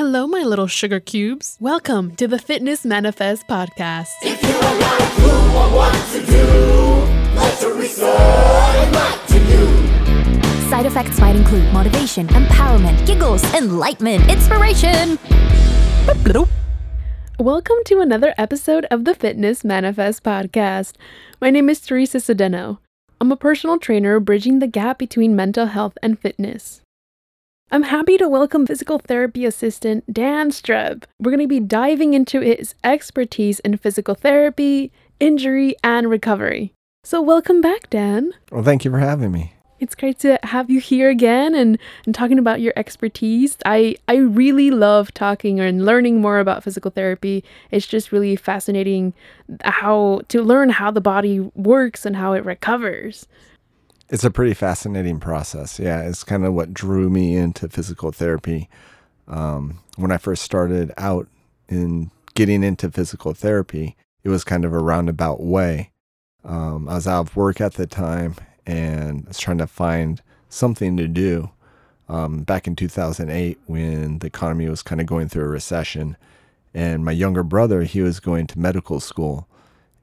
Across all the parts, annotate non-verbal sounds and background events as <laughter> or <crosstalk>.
Hello, my little sugar cubes. Welcome to the Fitness Manifest podcast. If you're a like who what to do, let Teresa enlighten you. Side effects might include motivation, empowerment, giggles, enlightenment, inspiration. Welcome to another episode of the Fitness Manifest podcast. My name is Teresa Sedeno. I'm a personal trainer bridging the gap between mental health and fitness. I'm happy to welcome physical therapy assistant Dan Streb. We're going to be diving into his expertise in physical therapy, injury, and recovery. So, welcome back, Dan. Well, thank you for having me. It's great to have you here again and, and talking about your expertise. I, I really love talking and learning more about physical therapy. It's just really fascinating how to learn how the body works and how it recovers. It's a pretty fascinating process. Yeah, it's kind of what drew me into physical therapy. Um, when I first started out in getting into physical therapy, it was kind of a roundabout way. Um, I was out of work at the time and I was trying to find something to do. Um, back in 2008, when the economy was kind of going through a recession, and my younger brother, he was going to medical school,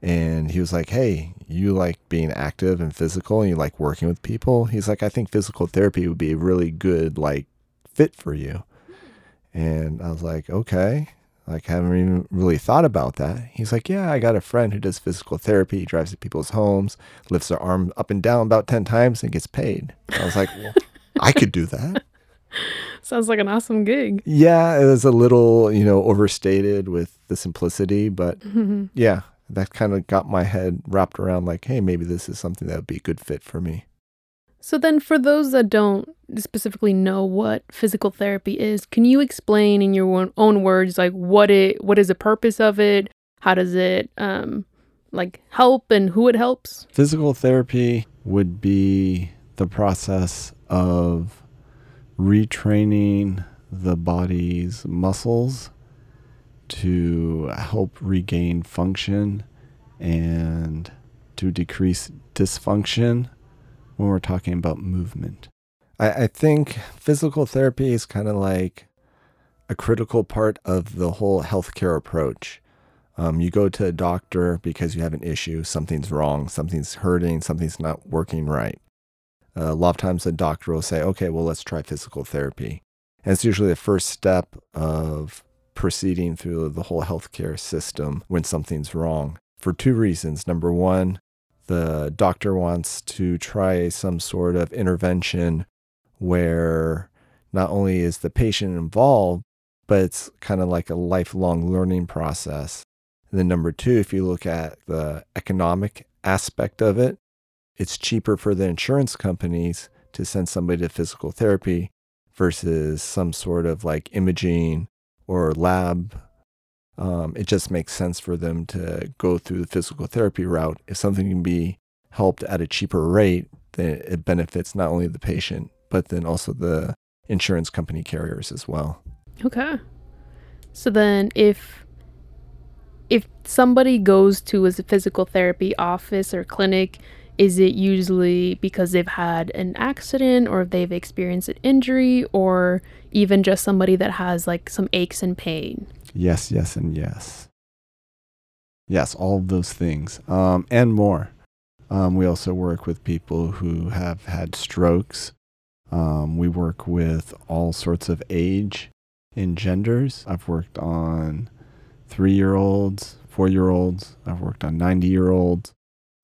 and he was like, "Hey, you like being active and physical, and you like working with people." He's like, "I think physical therapy would be a really good like fit for you." And I was like, "Okay." Like, haven't even really thought about that. He's like, Yeah, I got a friend who does physical therapy. He drives to people's homes, lifts their arm up and down about 10 times, and gets paid. I was like, Well, I could do that. <laughs> Sounds like an awesome gig. Yeah, it was a little, you know, overstated with the simplicity, but <laughs> yeah, that kind of got my head wrapped around like, hey, maybe this is something that would be a good fit for me. So, then for those that don't specifically know what physical therapy is, can you explain in your own- own words, like what it, what is the purpose of it? How does it, um, like help and who it helps? Physical therapy would be the process of retraining the body's muscles to help regain function and to decrease dysfunction when we're talking about movement. I, I think physical therapy is kind of like a critical part of the whole healthcare approach. Um, you go to a doctor because you have an issue, something's wrong, something's hurting, something's not working right. Uh, a lot of times a doctor will say, okay, well, let's try physical therapy. And it's usually the first step of proceeding through the whole healthcare system when something's wrong for two reasons. Number one, the doctor wants to try some sort of intervention where not only is the patient involved, but it's kind of like a lifelong learning process. And then number two, if you look at the economic aspect of it, it's cheaper for the insurance companies to send somebody to physical therapy versus some sort of like imaging or lab. Um, it just makes sense for them to go through the physical therapy route. If something can be helped at a cheaper rate, then it benefits not only the patient, but then also the insurance company carriers as well. Okay. So then if if somebody goes to a physical therapy office or clinic, is it usually because they've had an accident or they've experienced an injury or even just somebody that has like some aches and pain? Yes, yes, and yes. Yes, all of those things um, and more. Um, we also work with people who have had strokes. Um, we work with all sorts of age and genders. I've worked on three year olds, four year olds. I've worked on 90 year olds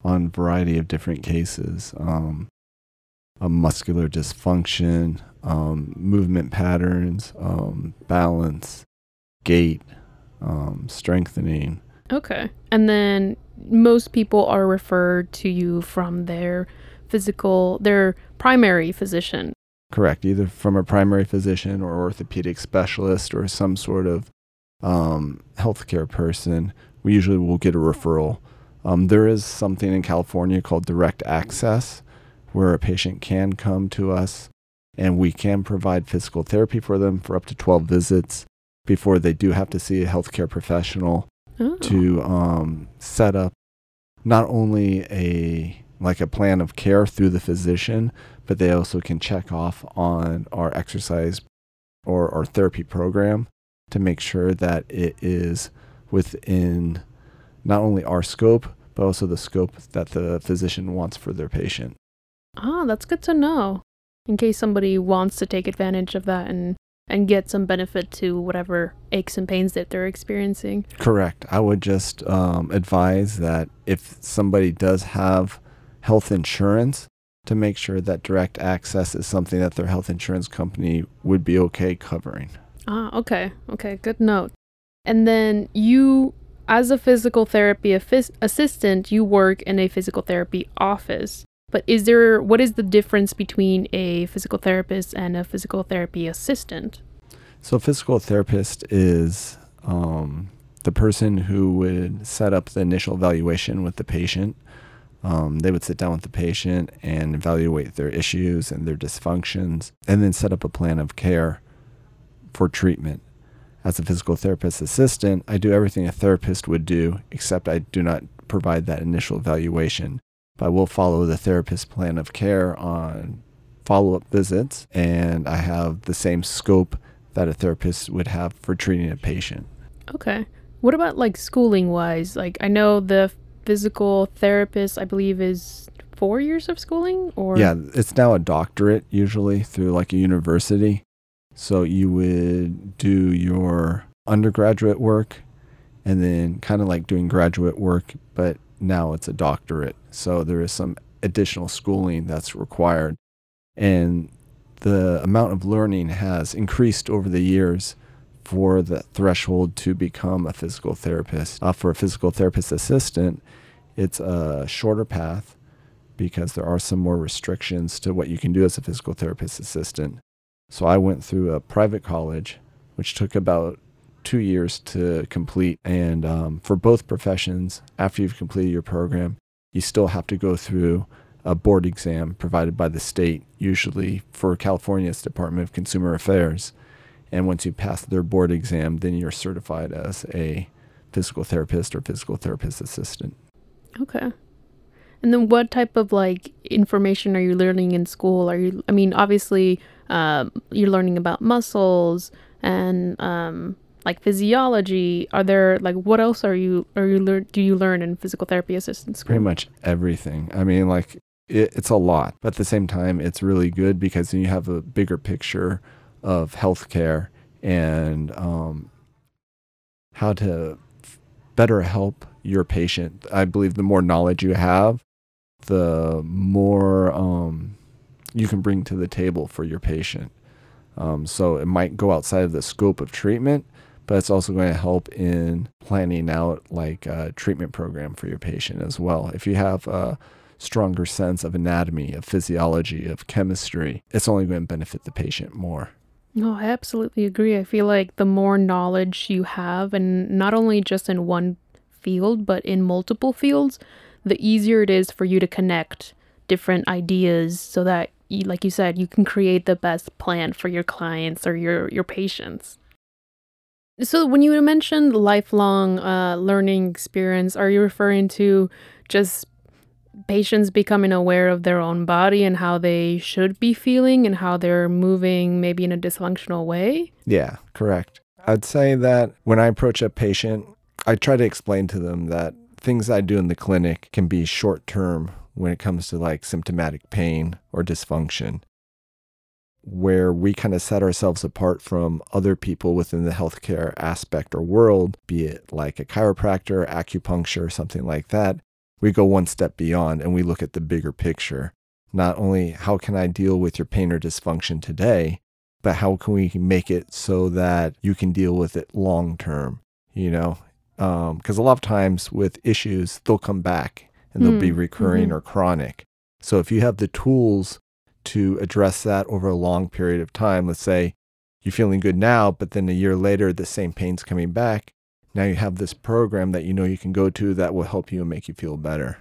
on a variety of different cases. Um, a muscular dysfunction, um, movement patterns, um, balance, gait, um, strengthening. Okay. And then most people are referred to you from their physical, their primary physician. Correct, either from a primary physician or orthopedic specialist or some sort of um, healthcare person. We usually will get a referral. Um, there is something in California called direct access where a patient can come to us and we can provide physical therapy for them for up to 12 visits before they do have to see a healthcare professional Oh. to um, set up not only a like a plan of care through the physician, but they also can check off on our exercise or our therapy program to make sure that it is within not only our scope, but also the scope that the physician wants for their patient. Ah, that's good to know. In case somebody wants to take advantage of that and and get some benefit to whatever aches and pains that they're experiencing. Correct. I would just um, advise that if somebody does have health insurance, to make sure that direct access is something that their health insurance company would be okay covering. Ah, okay. Okay, good note. And then you as a physical therapy assistant, you work in a physical therapy office. But is there what is the difference between a physical therapist and a physical therapy assistant? So, physical therapist is um, the person who would set up the initial evaluation with the patient. Um, they would sit down with the patient and evaluate their issues and their dysfunctions, and then set up a plan of care for treatment. As a physical therapist assistant, I do everything a therapist would do, except I do not provide that initial evaluation. But I will follow the therapist plan of care on follow up visits, and I have the same scope that a therapist would have for treating a patient. Okay. What about like schooling wise? Like I know the physical therapist, I believe, is four years of schooling, or Yeah, it's now a doctorate usually through like a university. So you would do your undergraduate work and then kind of like doing graduate work, but now it's a doctorate. So there is some additional schooling that's required. And the amount of learning has increased over the years for the threshold to become a physical therapist. Uh, for a physical therapist assistant, it's a shorter path because there are some more restrictions to what you can do as a physical therapist assistant. So I went through a private college, which took about two years to complete. And um, for both professions, after you've completed your program, you still have to go through a board exam provided by the state, usually for California's Department of Consumer Affairs. And once you pass their board exam, then you're certified as a physical therapist or physical therapist assistant. Okay. And then what type of like information are you learning in school? Are you I mean, obviously um, you're learning about muscles and um, like physiology. Are there like what else are you are you lear- do you learn in physical therapy assistant school? pretty much everything. I mean, like it, it's a lot, but at the same time, it's really good because you have a bigger picture of healthcare and um, how to better help your patient. I believe the more knowledge you have, the more um, you can bring to the table for your patient. Um, so it might go outside of the scope of treatment, but it's also going to help in planning out like a treatment program for your patient as well. If you have a stronger sense of anatomy, of physiology, of chemistry, it's only going to benefit the patient more. No, I absolutely agree. I feel like the more knowledge you have, and not only just in one field, but in multiple fields, the easier it is for you to connect different ideas so that, like you said, you can create the best plan for your clients or your, your patients. So, when you mentioned lifelong uh, learning experience, are you referring to just patients becoming aware of their own body and how they should be feeling and how they're moving maybe in a dysfunctional way? Yeah, correct. I'd say that when I approach a patient, I try to explain to them that things I do in the clinic can be short term when it comes to like symptomatic pain or dysfunction, where we kind of set ourselves apart from other people within the healthcare aspect or world, be it like a chiropractor, acupuncture, or something like that. We go one step beyond and we look at the bigger picture. Not only how can I deal with your pain or dysfunction today, but how can we make it so that you can deal with it long term? You know, because a lot of times with issues, they'll come back and they'll be Mm, recurring mhm. or chronic. So if you have the tools to address that over a long period of time, let's say you're feeling good now, but then a year later, the same pain's coming back. Now you have this program that you know you can go to that will help you and make you feel better.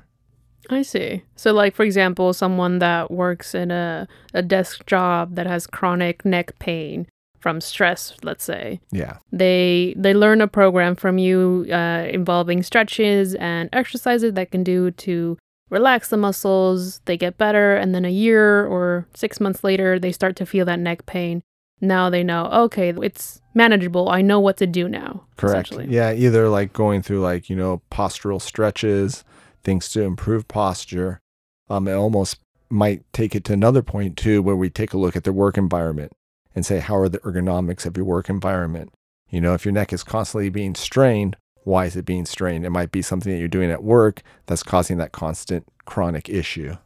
I see. So, like, for example, someone that works in a, a desk job that has chronic neck pain from stress, let's say, Yeah. they they learn a program from you uh, involving stretches and exercises that can do to relax the muscles. They get better, and then a year or six months later, they start to feel that neck pain. now they know, okay, it's manageable. I know what to do now. Correct. Yeah, either like going through like, you know, postural stretches, things to improve posture. Um, it almost might take it to another point too, where we take a look at the work environment and say, how are the ergonomics of your work environment? You know, if your neck is constantly being strained, why is it being strained? It might be something that you're doing at work that's causing that constant chronic issue.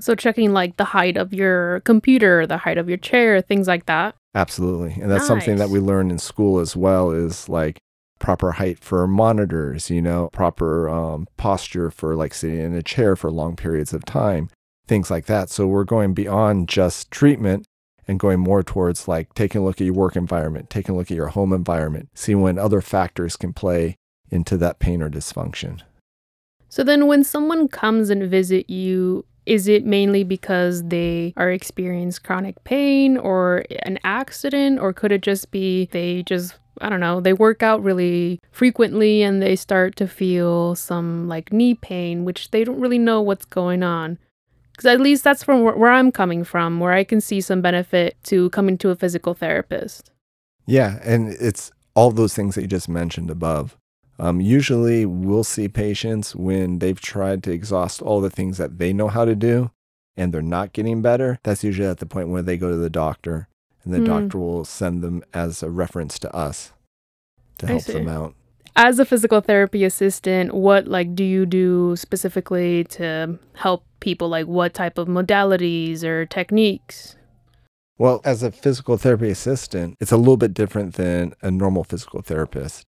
So checking like the height of your computer, the height of your chair, things like that. Absolutely. And that's something that we learn in school as well is like proper height for monitors, you know, proper um, posture for like sitting in a chair for long periods of time, things like that. So we're going beyond just treatment and going more towards like taking a look at your work environment, taking a look at your home environment, seeing when other factors can play into that pain or dysfunction. So then when someone comes and visit you, is it mainly because they are experiencing chronic pain or an accident or could it just be they just I don't know, they work out really frequently and they start to feel some like knee pain which they don't really know what's going on. Cuz at least that's from where, where I'm coming from where I can see some benefit to coming to a physical therapist. Yeah, and it's all those things that you just mentioned above. Um, usually, we'll see patients when they've tried to exhaust all the things that they know how to do and they're not getting better. That's usually at the point where they go to the doctor, and the Hmm. doctor will send them as a reference to us to help them out. As a physical therapy assistant, what like do you do specifically to help people like what type of modalities or techniques? Well, as a physical therapy assistant, it's a little bit different than a normal physical therapist,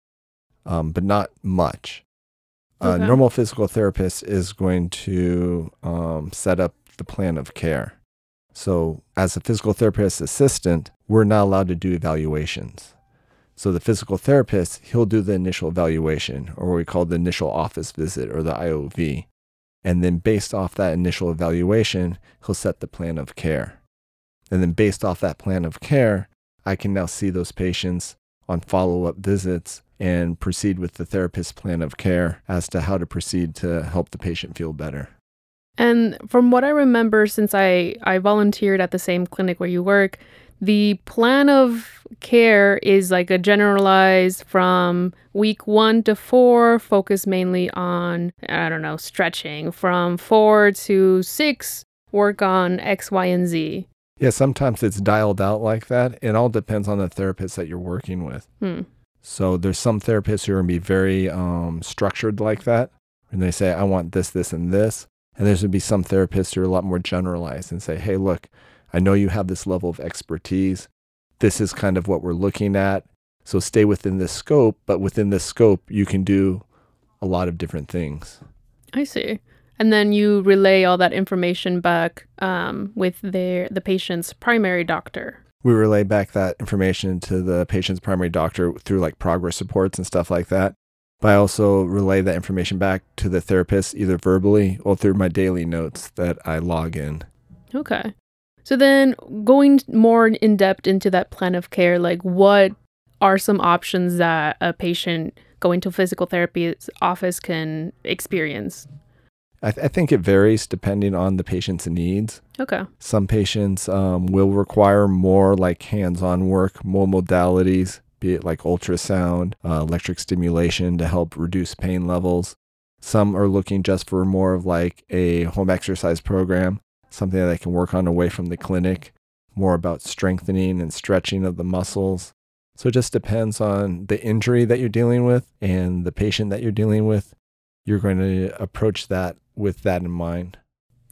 um, but not much. A Okay. normal physical therapist is going to um, set up the plan of care. So, as a physical therapist assistant, we're not allowed to do evaluations. So, the physical therapist, he'll do the initial evaluation, or what we call the initial office visit, or the IOV. And then, based off that initial evaluation, he'll set the plan of care. And then, based off that plan of care, I can now see those patients on follow up visits and proceed with the therapist's plan of care as to how to proceed to help the patient feel better. And from what I remember since I I volunteered at the same clinic where you work, the plan of care is like a generalized from week 1 to 4 focus mainly on I don't know, stretching. From 4 to 6 work on X, Y, and Z. Yeah, sometimes it's dialed out like that. It all depends on the therapist that you're working with. Hmm. So there's some therapists who are going to be very um, structured like that. And they say, I want this, this, and this. And there's going to be some therapists who are a lot more generalized and say, hey, look, I know you have this level of expertise. This is kind of what we're looking at. So stay within this scope, but within this scope, you can do a lot of different things. I see. And then you relay all that information back um, with their the patient's primary doctor. we relay back that information to the patient's primary doctor through like progress reports and stuff like that. But I also relay that information back to the therapist either verbally or through my daily notes that I log in. Okay. So then going more in depth into that plan of care, like what are some options that a patient going to a physical therapy office can experience? I, th- I think it varies depending on the patient's needs. Okay. Some patients um, will require more like hands on work, more modalities, be it like ultrasound, uh, electric stimulation to help reduce pain levels. Some are looking just for more of like a home exercise program, something that I can work on away from the clinic, more about strengthening and stretching of the muscles. So it just depends on the injury that you're dealing with and the patient that you're dealing with. You're going to approach that with that in mind.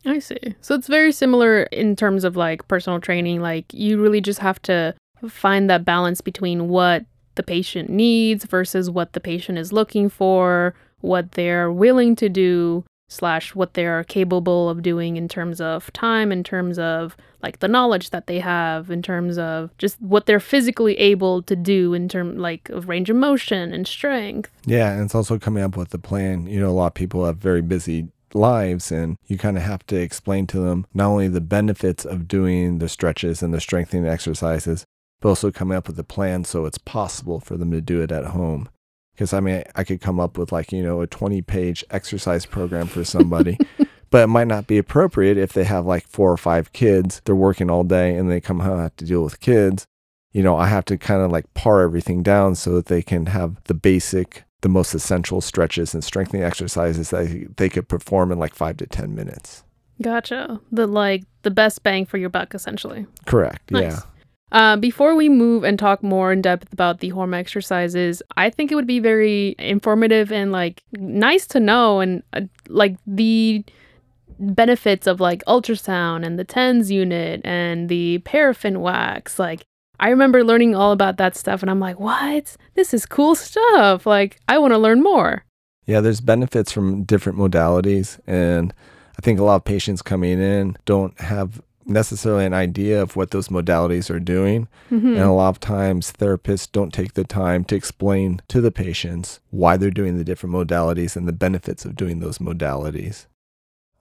I see. So it's very similar in terms of like personal training. Like you really just have to find that balance between what the patient needs versus what the patient is looking for, what they're willing to do, slash what they're capable of doing in terms of time, in terms of like the knowledge that they have, in terms of just what they're physically able to do in terms like of range of motion and strength. Yeah, and it's also coming up with a plan. You know, a lot of people have very busy lives, and you kind of have to explain to them not only the benefits of doing the stretches and the strengthening exercises, but also coming up with a plan so it's possible for them to do it at home. Because I mean, I could come up with like, you know, a 20 page exercise program for somebody, <laughs> but it might not be appropriate if they have like four or five kids. They're working all day and they come home have to deal with kids. you know, I have to kind of like pare everything down so that they can have the basic, the most essential stretches and strengthening exercises that they could perform in like five to 10 minutes. Gotcha. The like the best bang for your buck, essentially. Correct. Nice. Yeah. Uh, before we move and talk more in depth about the home exercises, I think it would be very informative and like nice to know and uh, like the benefits of like ultrasound and the TENS unit and the paraffin wax. Like, I remember learning all about that stuff and I'm like, what? This is cool stuff. Like, I want to learn more. Yeah, there's benefits from different modalities. And I think a lot of patients coming in don't have necessarily an idea of what those modalities are doing. Mhm. And a lot of times therapists don't take the time to explain to the patients why they're doing the different modalities and the benefits of doing those modalities.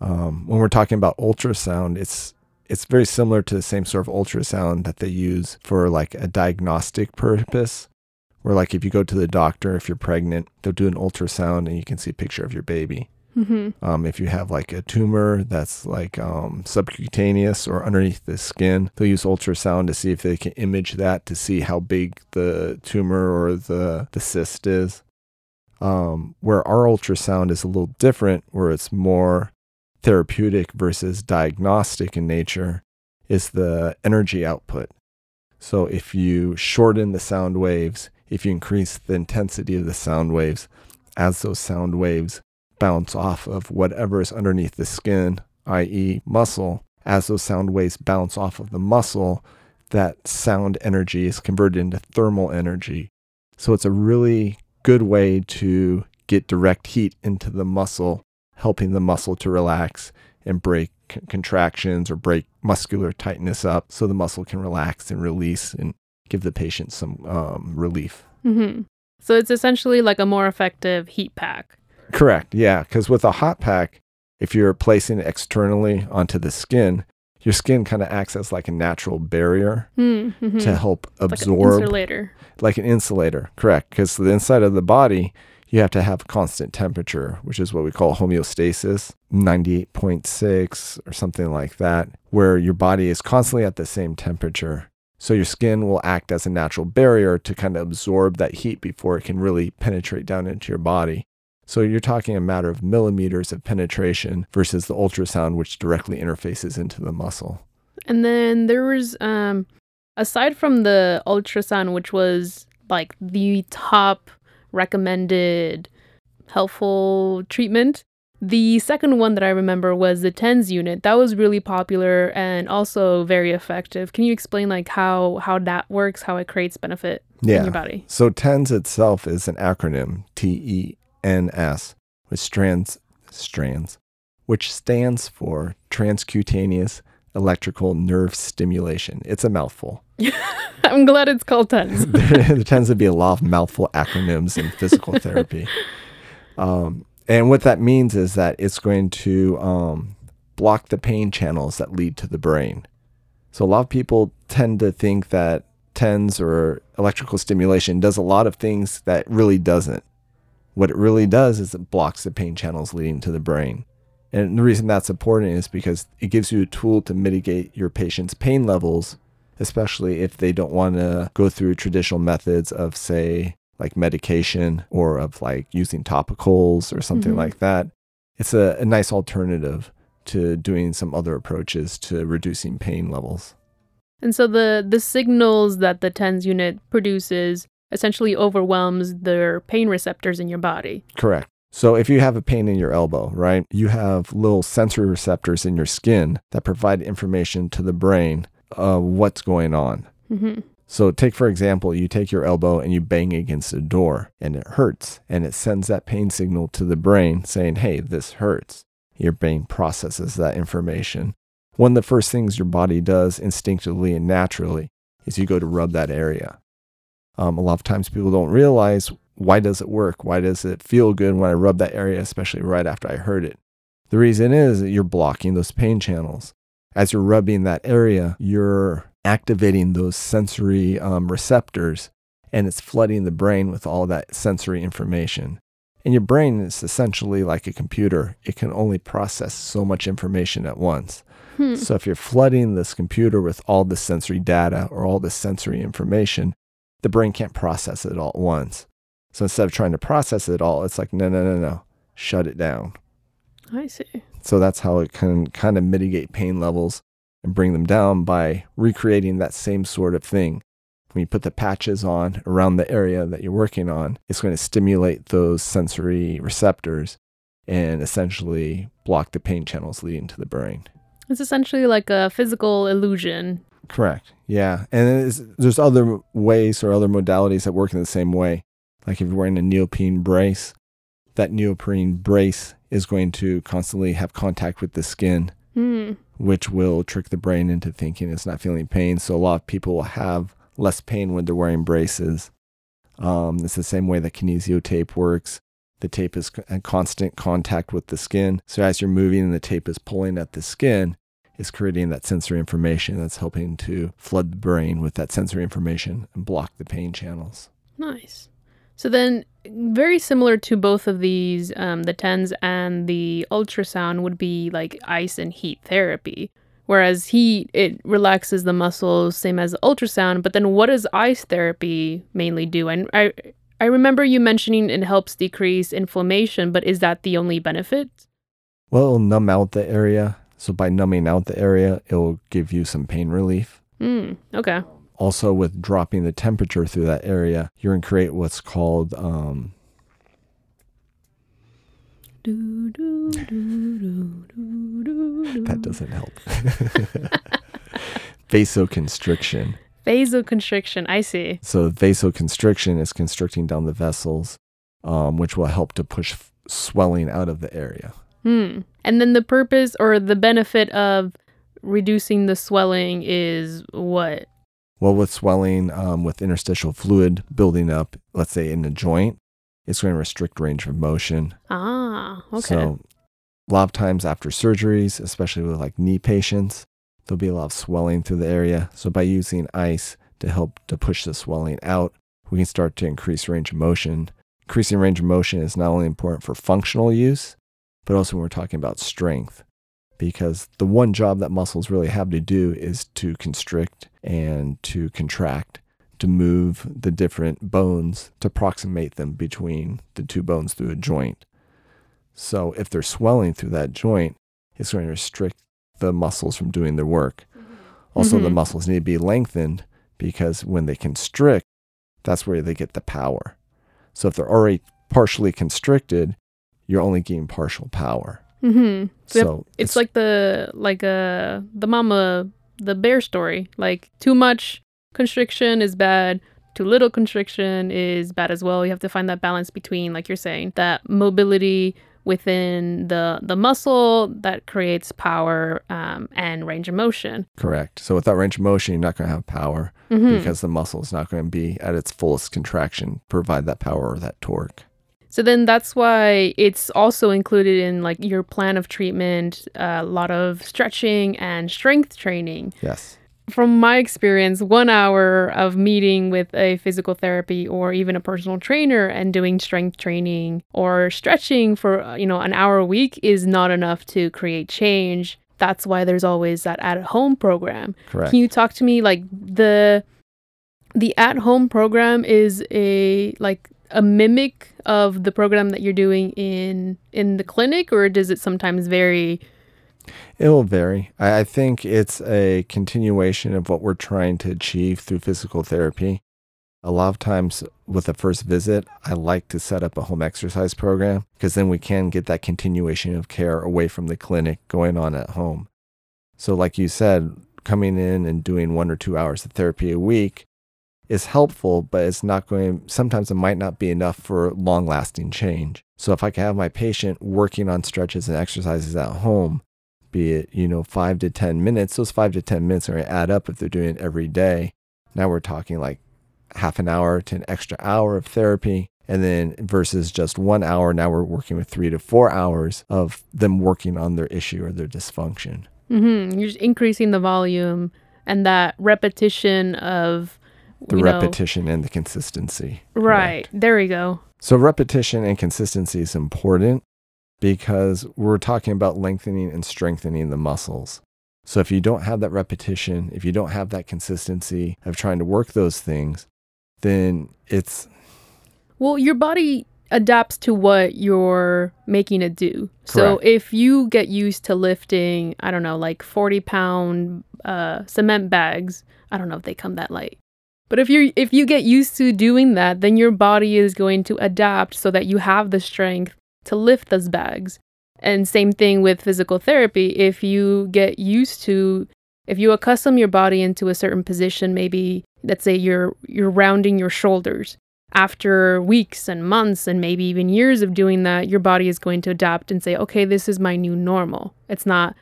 Um, when we're talking about ultrasound, it's it's very similar to the same sort of ultrasound that they use for like a diagnostic purpose. Where like if you go to the doctor, if you're pregnant, they'll do an ultrasound and you can see a picture of your baby. Mhm. Um, if you have like a tumor that's like um, subcutaneous or underneath the skin, they'll use ultrasound to see if they can image that to see how big the tumor or the, the cyst is. Um, where our ultrasound is a little different, where it's more therapeutic versus diagnostic in nature, is the energy output. So if you shorten the sound waves, if you increase the intensity of the sound waves, as those sound waves bounce off of whatever is underneath the skin, i.e., muscle, as those sound waves bounce off of the muscle, that sound energy is converted into thermal energy. So it's a really good way to get direct heat into the muscle, helping the muscle to relax and break contractions or break muscular tightness up so the muscle can relax and release and give the patient some um, relief. Mhm. So it's essentially like a more effective heat pack. Correct. Yeah. Because with a hot pack, if you're placing it externally onto the skin, your skin kind of acts as like a natural barrier Hmm, mhm. to help absorb. Like an insulator. like an insulator. Correct. Because the inside of the body, you have to have constant temperature, which is what we call homeostasis, 98.6 or something like that, where your body is constantly at the same temperature. So your skin will act as a natural barrier to kind of absorb that heat before it can really penetrate down into your body. So you're talking a matter of millimeters of penetration versus the ultrasound, which directly interfaces into the muscle. And then there was um aside from the ultrasound which was like the top recommended helpful treatment, the second one that I remember was the TENS unit. That was really popular and also very effective. Can you explain like how how that works, how it creates benefit in Yeah. your body? So TENS itself is an acronym, T E N S, which strands strands, which stands for transcutaneous electrical nerve stimulation. It's a mouthful. <laughs> <laughs> I'm glad it's called TENS. <laughs> there tends to be a lot of mouthful acronyms in physical therapy. Um, and what that means is that it's going to um, block the pain channels that lead to the brain. So a lot of people tend to think that TENS or electrical stimulation does a lot of things that really doesn't. What it really does is it blocks the pain channels leading to the brain. And the reason that's important is because it gives you a tool to mitigate your patient's pain levels, especially if they don't want to go through traditional methods of, say, like medication or of like using topicals or something Mhm. like that. It's a, a nice alternative to doing some other approaches to reducing pain levels. And so the the signals that the TENS unit produces essentially overwhelms the pain receptors in your body. Correct. So if you have a pain in your elbow, right, you have little sensory receptors in your skin that provide information to the brain of what's going on. hmm So take for example, you take your elbow and you bang against a door and it hurts and it sends that pain signal to the brain saying, "Hey, this hurts." Your brain processes that information. One of the first things your body does instinctively and naturally is you go to rub that area. Um, a lot of times people don't realize why does it work? Why does it feel good when I rub that area, especially right after I hurt it? The reason is that you're blocking those pain channels. As you're rubbing that area, you're activating those sensory um, receptors and it's flooding the brain with all that sensory information. And your brain is essentially like a computer, it can only process so much information at once. So if you're flooding this computer with all the sensory data or all the sensory information, the brain can't process it all at once. So instead of trying to process it all, it's like, no, no, no, no, shut it down. I see. So that's how it can kind of mitigate pain levels and bring them down by recreating that same sort of thing. When you put the patches on around the area that you're working on, it's going to stimulate those sensory receptors and essentially block the pain channels leading to the brain. It's essentially like a physical illusion. Correct. Yeah. And there's, there's other ways or other modalities that work in the same way. Like if you're wearing a neoprene brace, that neoprene brace is going to constantly have contact with the skin, Hmm. which will trick the brain into thinking it's not feeling pain. So a lot of people will have less pain when they're wearing braces. Um, it's the same way that kinesio tape works. The tape is in constant contact with the skin. So as you're moving and the tape is pulling at the skin, it's creating that sensory information that's helping to flood the brain with that sensory information and block the pain channels. Nice. So then, very similar to both of these, um, the TENS and the ultrasound would be like ice and heat therapy. Whereas heat, it relaxes the muscles, same as ultrasound. But then, what does ice therapy mainly do? And I, I remember you mentioning it helps decrease inflammation, but is that the only benefit? Well, it'll numb out the area. So by numbing out the area, it will give you some pain relief. Hmm. Okay. Also, with dropping the temperature through that area, you're going to create what's called um, do, do, do. that doesn't help. <laughs> vasoconstriction. Vasoconstriction. I see. So vasoconstriction is constricting down the vessels, um, which will help to push f- swelling out of the area. Hmm. And then the purpose or the benefit of reducing the swelling is what? Well, with swelling, um, with interstitial fluid building up, let's say in the joint, it's going to restrict range of motion. Ah, okay. So, a lot of times after surgeries, especially with like knee patients, there'll be a lot of swelling through the area. So, by using ice to help to push the swelling out, we can start to increase range of motion. Increasing range of motion is not only important for functional use, but also when we're talking about strength. Because the one job that muscles really have to do is to constrict and to contract, to move the different bones to approximate them between the two bones through a joint. So if they're swelling through that joint, it's going to restrict the muscles from doing their work. Also, the Mhm. muscles need to be lengthened because when they constrict, that's where they get the power. So if they're already partially constricted, you're only getting partial power. Mm-hmm. So, So it's, like the like uh the mama the bear story. Like too much constriction is bad. Too little constriction is bad as well. You have to find that balance between, like you're saying, that mobility within the the muscle that creates power um, and range of motion. correct. So without range of motion, you're not going to have power Mhm. because the muscle is not going to be at its fullest contraction, provide that power or that torque. So then that's why it's also included in like your plan of treatment, a lot of stretching and strength training. Yes. From my experience, one hour of meeting with a physical therapy or even a personal trainer and doing strength training or stretching for, uh, you know, an hour a week is not enough to create change. That's why there's always that at home program. Correct. Can you talk to me like the the at home program is a like a mimic of the program that you're doing in in the clinic or does it sometimes vary? It will vary. I, I think it's a continuation of what we're trying to achieve through physical therapy. A lot of times with a first visit, I like to set up a home exercise program because then we can get that continuation of care away from the clinic going on at home. So, like you said, coming in and doing one or two hours of therapy a week is helpful, but it's not going, sometimes it might not be enough for long lasting change. So, if I can have my patient working on stretches and exercises at home, be it, you know, five to 10 minutes, those five to 10 minutes are going to add up if they're doing it every day. Now we're talking like half an hour to an extra hour of therapy. And then versus just one hour, now we're working with three to four hours of them working on their issue or their dysfunction. Mm-hmm. You're just increasing the volume and that repetition of The you know- repetition and the consistency. Right. There we go. So repetition and consistency is important because we're talking about lengthening and strengthening the muscles. So if you don't have that repetition, if you don't have that consistency of trying to work those things, then it's Well, your body adapts to what you're making it do. So if you get used to lifting, I don't know, like 40 pound uh, cement bags, I don't know if they come that light. But if you if you get used to doing that, then your body is going to adapt so that you have the strength to lift those bags. And same thing with physical therapy. If you get used to if you accustom your body into a certain position, maybe let's say you're you're rounding your shoulders. After weeks and months and maybe even years of doing that, your body is going to adapt and say, "Okay, this is my new normal." It's not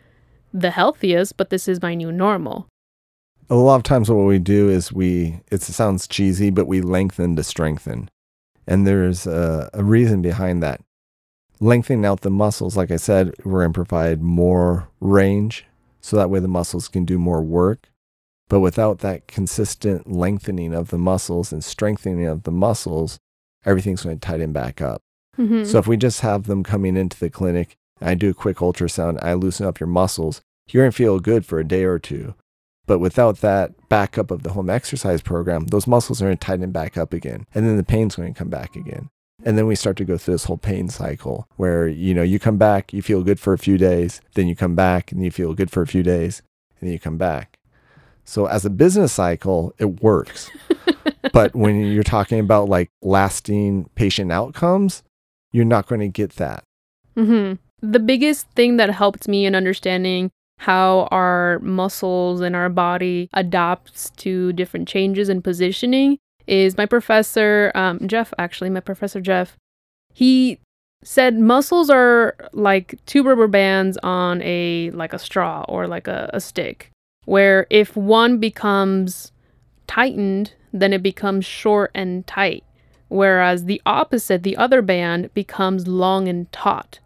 the healthiest, but this is my new normal. A lot of times what we do is we it sounds cheesy but we lengthen to strengthen and there's a, a reason behind that lengthening out the muscles like i said we're going to provide more range so that way the muscles can do more work but without that consistent lengthening of the muscles and strengthening of the muscles everything's going to tighten back up Mhm. so if we just have them coming into the clinic, I do a quick ultrasound, I loosen up your muscles, you're gonna feel good for a day or two. But without that backup of the home exercise program, those muscles are gonna tighten back up again. And then the pain's gonna come back again. And then we start to go through this whole pain cycle where, you know, you come back, you feel good for a few days, then you come back and you feel good for a few days, and then you come back. So as a business cycle, it works. <laughs> but when you're talking about like lasting patient outcomes, you're not going to get that. Mm-hmm. The biggest thing that helped me in understanding how our muscles and our body adapts to different changes in positioning is my professor, um, Jeff, actually, my professor Jeff. He said muscles are like two rubber bands on a like a straw or like a, a stick, where if one becomes tightened, then it becomes short and tight whereas the opposite, the other band, becomes long and taut.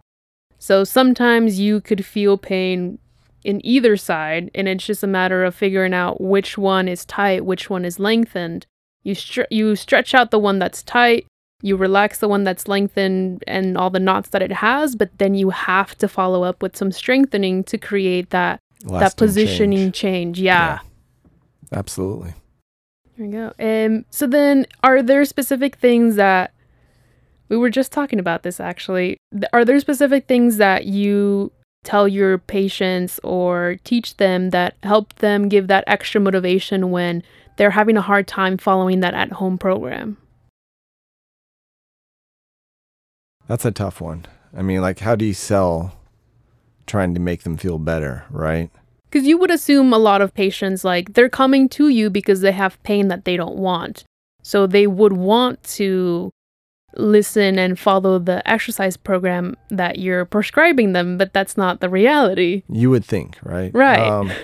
So sometimes you could feel pain in either side, and it's just a matter of figuring out which one is tight, which one is lengthened. You stre- you stretch out the one that's tight, you relax the one that's lengthened and all the knots that it has, but then you have to follow up with some strengthening to create that that positioning change. change. Yeah. Absolutely. There we go. Um, so then, are there specific things that we were just talking about this actually? Are there specific things that you tell your patients or teach them that help them give that extra motivation when they're having a hard time following that at home program? That's a tough one. I mean, like, how do you sell trying to make them feel better, right? Because you would assume a lot of patients, like, they're coming to you because they have pain that they don't want. So they would want to listen and follow the exercise program that you're prescribing them, but that's not the reality. You would think, right? Right.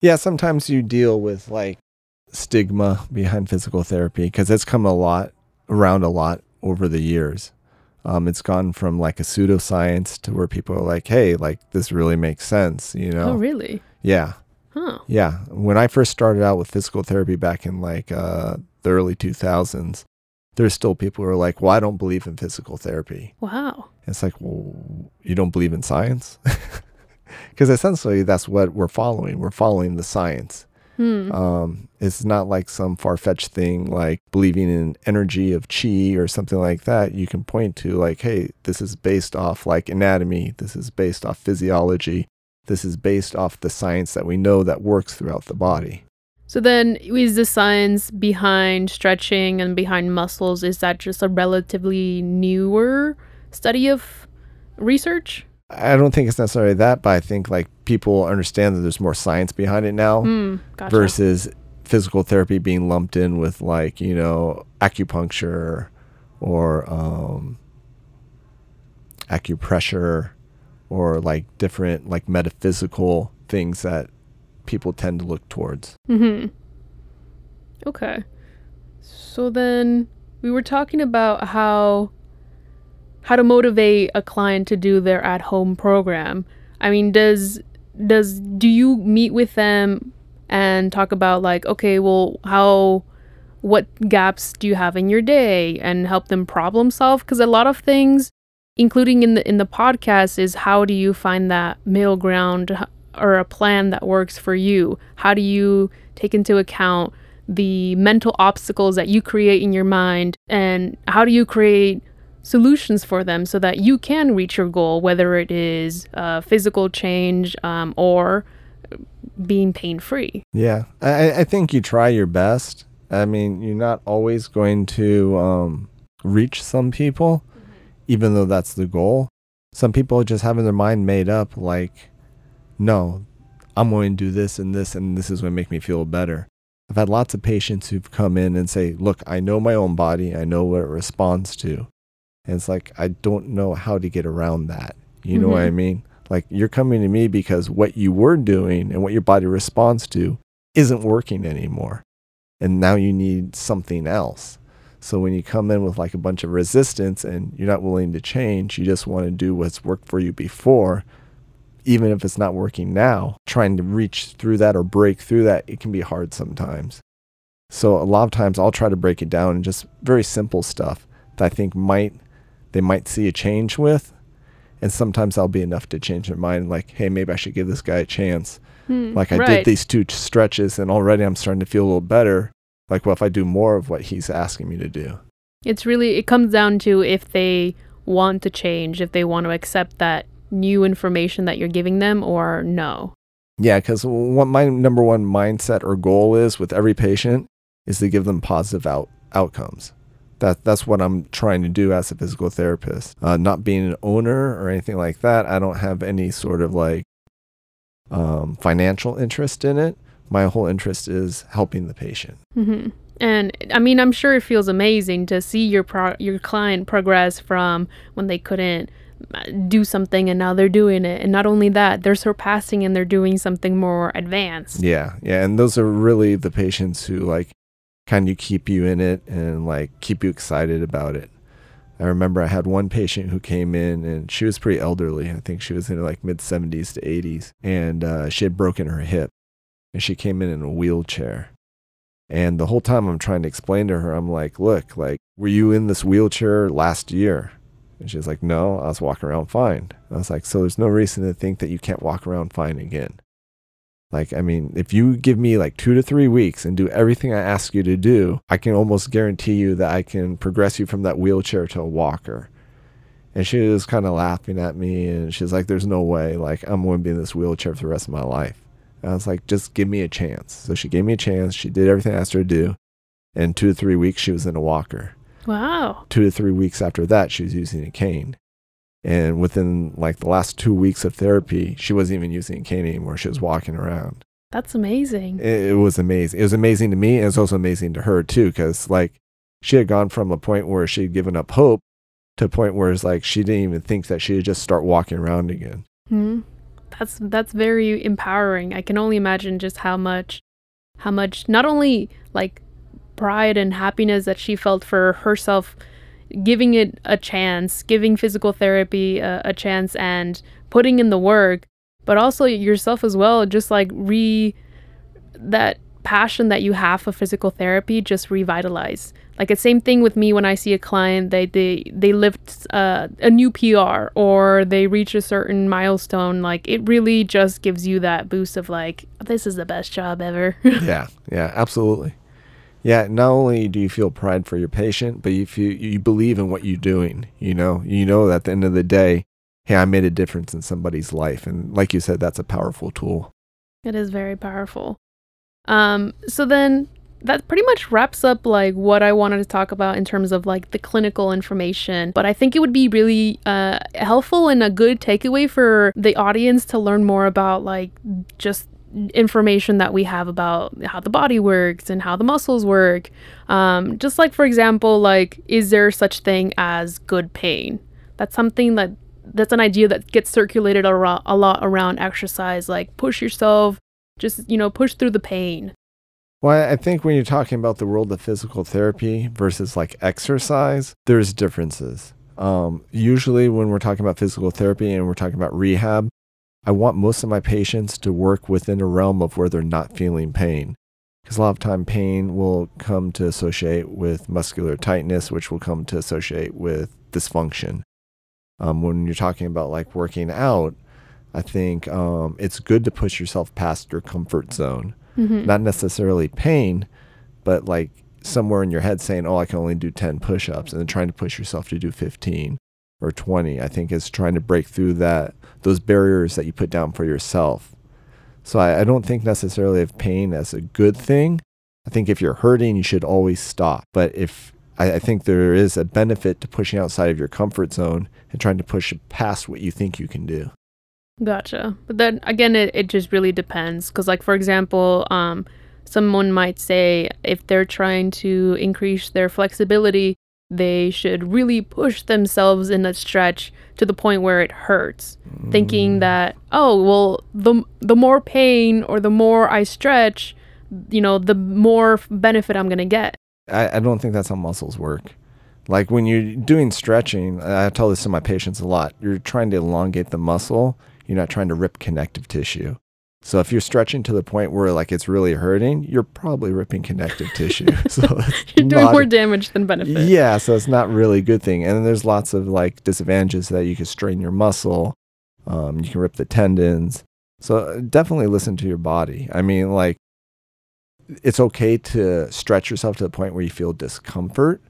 yeah, sometimes you deal with like stigma behind physical therapy because it's come a lot around a lot over the years. Um, it's gone from like a pseudoscience to where people are like, hey, like this really makes sense, you know? Oh, really? Yeah. Huh. Yeah. When I first started out with physical therapy back in like uh, the early 2000s, there's still people who are like, well, I don't believe in physical therapy. Wow. It's like, well, you don't believe in science? <laughs> Because essentially that's what we're following. We're following the science. Hmm. Um, it's not like some far fetched thing like believing in energy of chi or something like that. You can point to, like, hey, this is based off like anatomy, this is based off physiology, this is based off the science that we know that works throughout the body. So then, is the science behind stretching and behind muscles, is that just a relatively newer study of research? I don't think it's necessarily that, but I think like people understand that there's more science behind it now. Hmm. Gotcha. versus physical therapy being lumped in with like you know acupuncture or um, acupressure or like different like metaphysical things that people tend to look towards. Mm-hmm. Okay. So then we were talking about how how to motivate a client to do their at-home program. I mean, does does do you meet with them and talk about like, okay, well, how what gaps do you have in your day and help them problem solve because a lot of things including in the in the podcast is how do you find that middle ground or a plan that works for you how do you take into account the mental obstacles that you create in your mind and how do you create solutions for them so that you can reach your goal whether it is uh, physical change um, or being pain free Yeah, I, I think you try your best. I mean, you're not always going to um, reach some people, even though that's the goal. Some people just having their mind made up, like, no, I'm going to do this and this, and this is going to make me feel better. I've had lots of patients who've come in and say, look, I know my own body, I know what it responds to. And it's like, I don't know how to get around that. You know what I Mhm. mean? Like, you're coming to me because what you were doing and what your body responds to isn't working anymore. And now you need something else. So when you come in with like a bunch of resistance and you're not willing to change, you just want to do what's worked for you before, even if it's not working now, trying to reach through that or break through that, it can be hard sometimes. So a lot of times I'll try to break it down in just very simple stuff that I think might they might see a change with. And sometimes that'll be enough to change their mind, like, hey, maybe I should give this guy a chance. Hmm, Like I right. did these two stretches and already I'm starting to feel a little better. Like, well, if I do more of what he's asking me to do? It's really it comes down to if they want to change, if they want to accept that new information that you're giving them or no. Yeah, because what my number one mindset or goal is with every patient is to give them positive out- outcomes. That that's what I'm trying to do as a physical therapist. Uh, not being an owner or anything like that. I don't have any sort of like um, financial interest in it. My whole interest is helping the patient. hmm And I mean, I'm sure it feels amazing to see your pro- your client progress from when they couldn't do something and now they're doing it. And not only that, they're surpassing and they're doing something more advanced. Yeah, yeah, and those are really the patients who like kind of keep you in it and like keep you excited about it. I remember I had one patient who came in and she was pretty elderly. I think she was in like mid 70s to 80s, and uh, she had broken her hip, and she came in in a wheelchair. And the whole time I'm trying to explain to her, I'm like, "Look, like, were you in this wheelchair last year?" And she's like, "No, I was walking around fine." I was like, "So there's no reason to think that you can't walk around fine again." Like, I mean, if you give me like two to three weeks and do everything I ask you to do, I can almost guarantee you that I can progress you from that wheelchair to a walker. And she was kind of laughing at me and she's like, There's no way. Like, I'm going to be in this wheelchair for the rest of my life. And I was like, Just give me a chance. So she gave me a chance. She did everything I asked her to do. And two to three weeks, she was in a walker. Wow. Two to three weeks after that, she was using a cane. And within like the last two weeks of therapy, she wasn't even using a cane anymore. She was walking around That's amazing. it, it was amazing. It was amazing to me, and it was also amazing to her too, because like she had gone from a point where she had given up hope to a point where it's like she didn't even think that she would just start walking around again. Hmm. That's that's very empowering. I can only imagine just how much how much not only like pride and happiness that she felt for herself giving it a chance, giving physical therapy a, a chance and putting in the work, but also yourself as well, just like re that passion that you have for physical therapy just revitalize. Like the same thing with me when I see a client, they they they lift uh, a new PR or they reach a certain milestone. Like it really just gives you that boost of like, this is the best job ever. <laughs> yeah, yeah, absolutely. Yeah, not only do you feel pride for your patient, but you feel you believe in what you're doing. You know, you know that at the end of the day, hey, I made a difference in somebody's life, and like you said, that's a powerful tool. It is very powerful. Um, so then that pretty much wraps up like what I wanted to talk about in terms of like the clinical information. But I think it would be really uh, helpful and a good takeaway for the audience to learn more about like just information that we have about how the body works and how the muscles work. Um, just like for example, like is there such thing as good pain? That's something that that's an idea that gets circulated a, lot around exercise. Like push yourself, just you know push through the pain. Well, I think when you're talking about the world of physical therapy versus like exercise, there's differences. Um, usually, when we're talking about physical therapy and we're talking about rehab, I want most of my patients to work within a realm of where they're not feeling pain. Because a lot of time pain will come to associate with muscular tightness, which will come to associate with dysfunction. Um, when you're talking about like working out, I think um, it's good to push yourself past your comfort zone. Mhm. Not necessarily pain, but like somewhere in your head saying, "Oh, I can only do 10 push-ups," and then trying to push yourself to do 15 or 20. I think is trying to break through that those barriers that you put down for yourself. So I, I don't think necessarily of pain as a good thing. I think if you're hurting, you should always stop. But if I, I think there is a benefit to pushing outside of your comfort zone and trying to push past what you think you can do. Gotcha. But then again, it, it just really depends. Because, like, for example, um, someone might say if they're trying to increase their flexibility, they should really push themselves in a stretch to the point where it hurts, thinking mm. that, oh, well, the, the more pain or the more I stretch, you know, the more benefit I'm going to get. I, I don't think that's how muscles work. Like when you're doing stretching, I tell this to my patients a lot. You're trying to elongate the muscle. You're not trying to rip connective tissue. So if you're stretching to the point where like it's really hurting, you're probably ripping connective tissue. <laughs> So <laughs> You're doing more damage than benefit. Yeah, so it's not really a good thing. And then there's lots of like disadvantages that you can strain your muscle. Um, you can rip the tendons. So uh, definitely listen to your body. I mean, like, it's okay to stretch yourself to the point where you feel discomfort.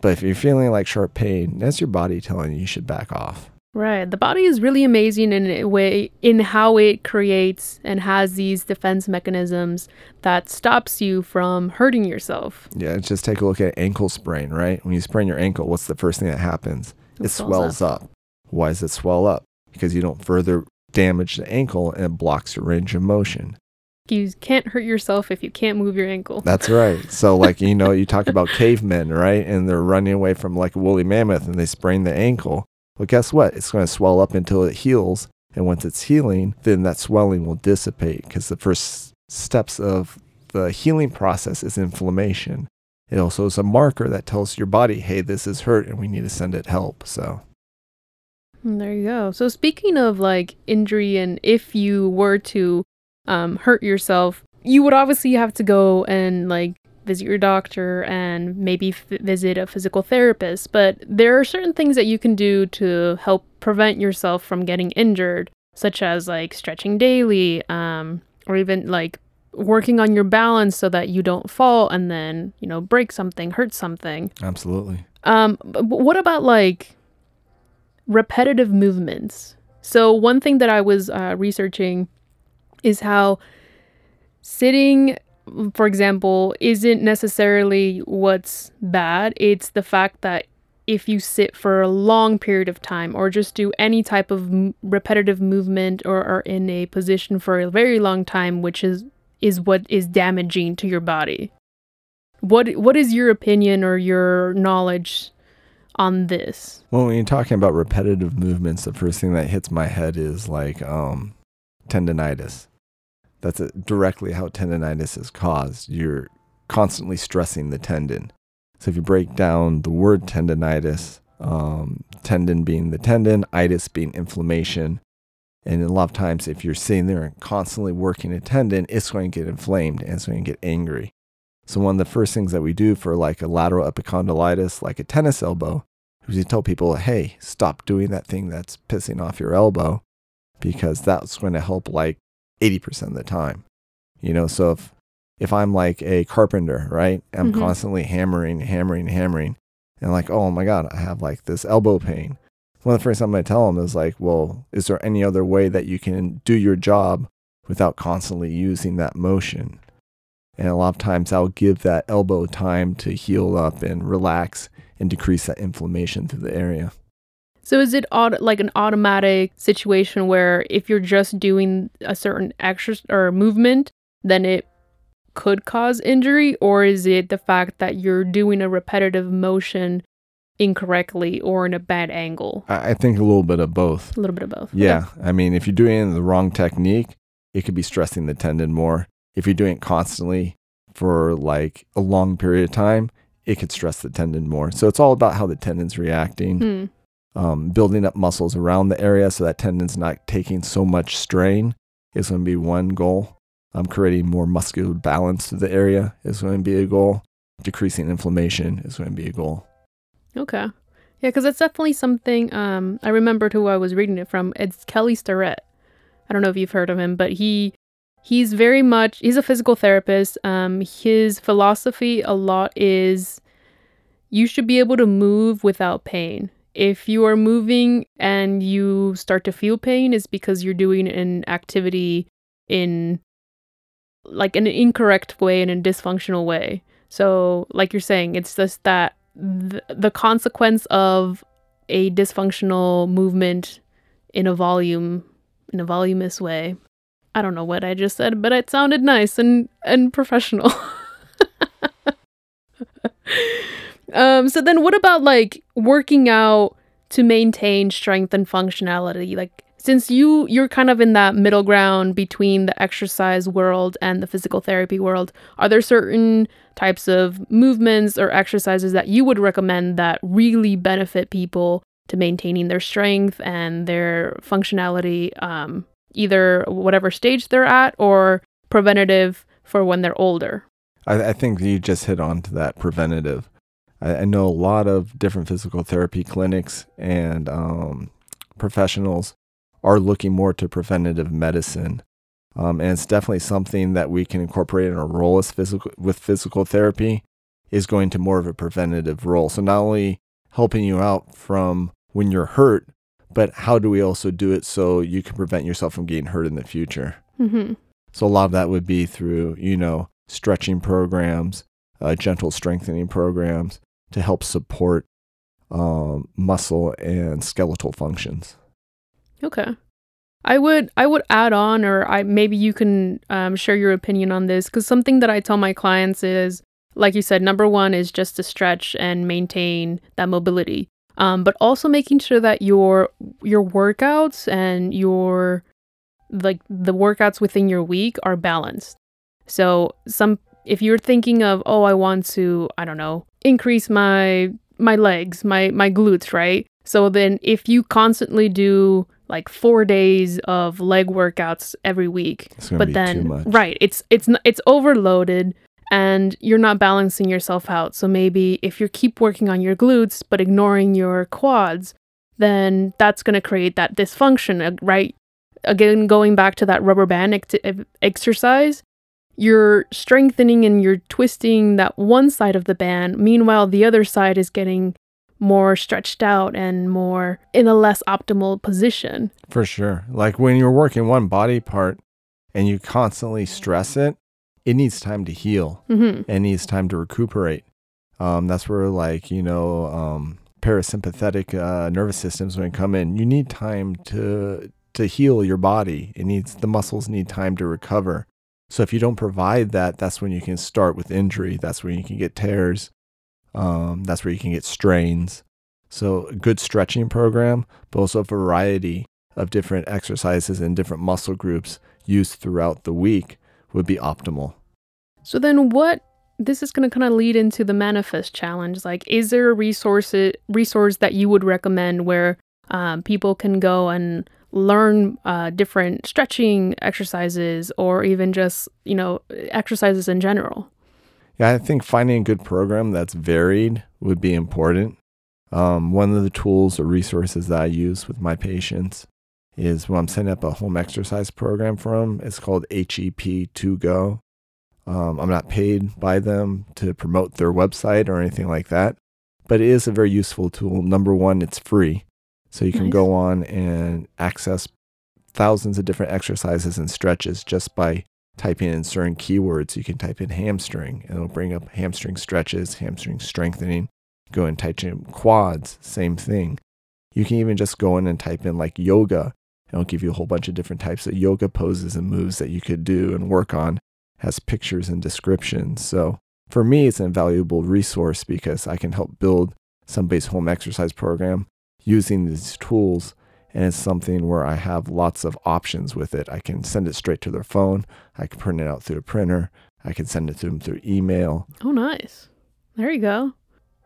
But if you're feeling like sharp pain, that's your body telling you you should back off. Right. The body is really amazing in a way in how it creates and has these defense mechanisms that stops you from hurting yourself. Yeah, just take a look at ankle sprain, right? When you sprain your ankle, what's the first thing that happens? It It, swells swells up. Why does it swell up? Because you don't further damage the ankle and it blocks your range of motion. You can't hurt yourself if you can't move your ankle. That's right. So, like, you know, you talk about cavemen, right? And they're running away from like a woolly mammoth and they sprain the ankle. Well, guess what? It's going to swell up until it heals. And once it's healing, then that swelling will dissipate because the first steps of the healing process is inflammation. It also is a marker that tells your body, hey, this is hurt and we need to send it help. So, Mm, There you go. So speaking of like injury and if you were to um, hurt yourself, you would obviously have to go and like visit your doctor and maybe f- visit a physical therapist. But there are certain things that you can do to help prevent yourself from getting injured, such as like stretching daily, um, or even like working on your balance so that you don't fall and then you know break something, hurt something. absolutely. Um, b- b- what about like repetitive movements? So one thing that I was uh, researching is how sitting, for example, isn't necessarily what's bad. It's the fact that if you sit for a long period of time or just do any type of m- repetitive movement or are in a position for a very long time, which is is what is damaging to your body. What what is your opinion or your knowledge on this? Well, when you're talking about repetitive movements, the first thing that hits my head is like um, tendonitis. That's directly how tendonitis is caused. You're constantly stressing the tendon. So if you break down the word tendonitis, um, tendon being the tendon, itis being inflammation, and a lot of times if you're sitting there and constantly working a tendon, it's going to get inflamed and it's going to get angry. So one of the first things that we do for like a lateral epicondylitis, like a tennis elbow, is we tell people, hey, stop doing that thing that's pissing off your elbow because that's going to help like 80% of the time. You know, so if if I'm like a carpenter, right? I'm Mhm. constantly hammering, hammering, hammering, and like, oh my God, I have like this elbow pain. One of the first things I'm going to tell them is like, well, is there any other way that you can do your job without constantly using that motion? And a lot of times I'll give that elbow time to heal up and relax and decrease that inflammation through the area. So is it like an automatic situation where if you're just doing a certain exercise or movement, then it could cause injury, or is it the fact that you're doing a repetitive motion incorrectly or in a bad angle? I, think a little bit of both. A little bit of both. Yeah. I mean, if you're doing it in the wrong technique, it could be stressing the tendon more. If you're doing it constantly for like a long period of time, it could stress the tendon more. So it's all about how the tendon's reacting. Hmm. Um, building up muscles around the area so that tendon's not taking so much strain is going to be one goal. Um, creating more muscular balance to the area is going to be a goal. Decreasing inflammation is going to be a goal. Okay. Yeah, because that's definitely something. Um, I remembered who I was reading it from. It's Kelly Starrett. I don't know if you've heard of him, but he he's very much he's a physical therapist. Um, his philosophy a lot is you should be able to move without pain. If you are moving and you start to feel pain, it's because you're doing an activity in like an incorrect way in a dysfunctional way. So, like you're saying, it's just that th- the consequence of a dysfunctional movement in a volume in a voluminous way. I don't know what I just said, but it sounded nice and and professional. <laughs> um so then what about like working out to maintain strength and functionality? Like since you you're kind of in that middle ground between the exercise world and the physical therapy world, are there certain types of movements or exercises that you would recommend that really benefit people to maintaining their strength and their functionality, um, either whatever stage they're at or preventative for when they're older? I, I think you just hit on to that preventative. I, I know a lot of different physical therapy clinics and um, professionals are looking more to preventative medicine. Um, and it's definitely something that we can incorporate in our role as physical with physical therapy is going to more of a preventative role. So not only helping you out from when you're hurt, but how do we also do it so you can prevent yourself from getting hurt in the future? Mm-hmm. So a lot of that would be through, you know, stretching programs, uh, gentle strengthening programs to help support um, muscle and skeletal functions. Okay. I would I would add on, or I maybe you can um, share your opinion on this because something that I tell my clients is, like you said, number one is just to stretch and maintain that mobility, um, but also making sure that your your workouts and your like the workouts within your week are balanced. So some if you're thinking of oh I want to I don't know increase my my legs my my glutes right? So then if you constantly do like four days of leg workouts every week but then right it's it's it's overloaded and you're not balancing yourself out. So maybe if you keep working on your glutes but ignoring your quads then that's going to create that dysfunction right? Again going back to that rubber band ex- exercise you're strengthening and you're twisting that one side of the band meanwhile the other side is getting more stretched out and more in a less optimal position For sure. Like when you're working one body part and you constantly stress it, it needs time to heal. hmm It needs time to recuperate. Um, that's where like, you know, um, parasympathetic uh, nervous systems when come in, you need time to to heal your body. It needs the muscles need time to recover. So if you don't provide that, that's when you can start with injury. That's when you can get tears. Um, that's where you can get strains. So a good stretching program, but also a variety of different exercises and different muscle groups used throughout the week would be optimal. So then what this is going to kind of lead into the manifest challenge like is there a resource resource that you would recommend where um, people can go and learn uh, different stretching exercises or even just you know exercises in general Yeah, I think finding a good program that's varied would be important. Um, one of the tools or resources that I use with my patients is when I'm setting up a home exercise program for them. It's called HEP2Go. Um, I'm not paid by them to promote their website or anything like that, but it is a very useful tool. Number one, it's free. So you can Nice. go on and access thousands of different exercises and stretches just by typing in certain keywords. You can type in hamstring and it'll bring up hamstring stretches, hamstring strengthening. Go and type in quads, same thing. You can even just go in and type in like yoga and it'll give you a whole bunch of different types of yoga poses and moves that you could do and work on. Has pictures and descriptions. So for me, it's an invaluable resource because I can help build somebody's home exercise program using these tools and it's something where I have lots of options with it. I can send it straight to their phone. I can print it out through a printer. I can send it to them through email. oh nice there you go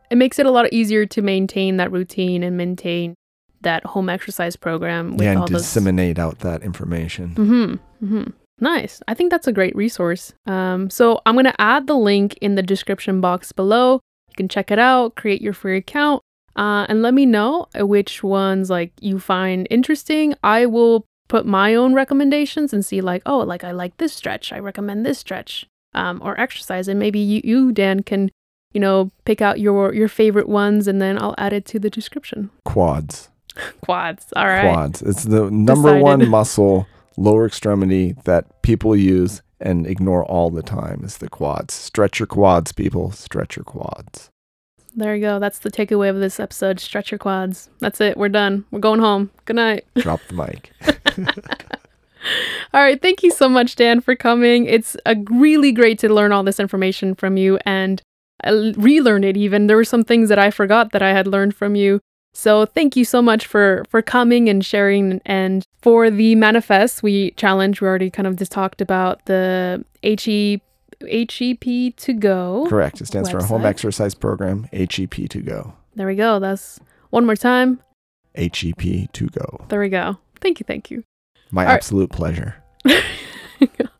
it makes it a lot easier to maintain that routine and maintain that home exercise program with yeah, and all those disseminate out that information. mm-hmm, mm-hmm. Nice. I think that's a great resource. Um, so I'm going to add the link in the description box below. You can check it out, create your free account, uh, and let me know which ones like you find interesting. I will put my own recommendations and see like, oh, like I like this stretch. I recommend this stretch um, or exercise, and maybe you, you Dan can you know pick out your your favorite ones, and then I'll add it to the description. Quads. <laughs> Quads. All right. Quads. It's the number Decided. one <laughs> muscle, lower extremity that people use and ignore all the time is the quads. Stretch your quads, people. Stretch your quads. There you go. That's the takeaway of this episode. Stretch your quads. That's it. We're done. We're going home. Good night. <laughs> Drop the mic. <laughs> All right. Thank you so much, Dan, for coming. It's a really great to learn all this information from you and uh, relearn it even. There were some things that I forgot that I had learned from you. So thank you so much for for coming and sharing. And for the manifest we challenge, we already kind of just talked about the HE HEP to go. Correct. It stands for a Home Exercise Program, HEP to go. There we go. That's one more time. HEP to go. There we go. Thank you. Thank you. My All right. absolute pleasure. <laughs>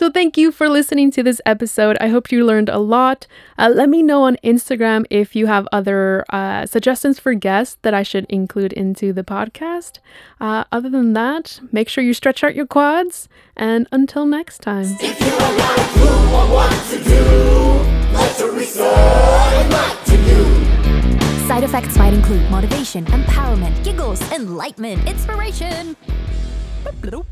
So, thank you for listening to this episode. I hope you learned a lot. Uh, let me know on Instagram if you have other uh, suggestions for guests that I should include into the podcast. Uh, other than that, make sure you stretch out your quads. And until next time. If you're a not a clue on what to do, let Teresa enlighten you. Side effects might include motivation, empowerment, giggles, enlightenment, inspiration. Boop-a-doop.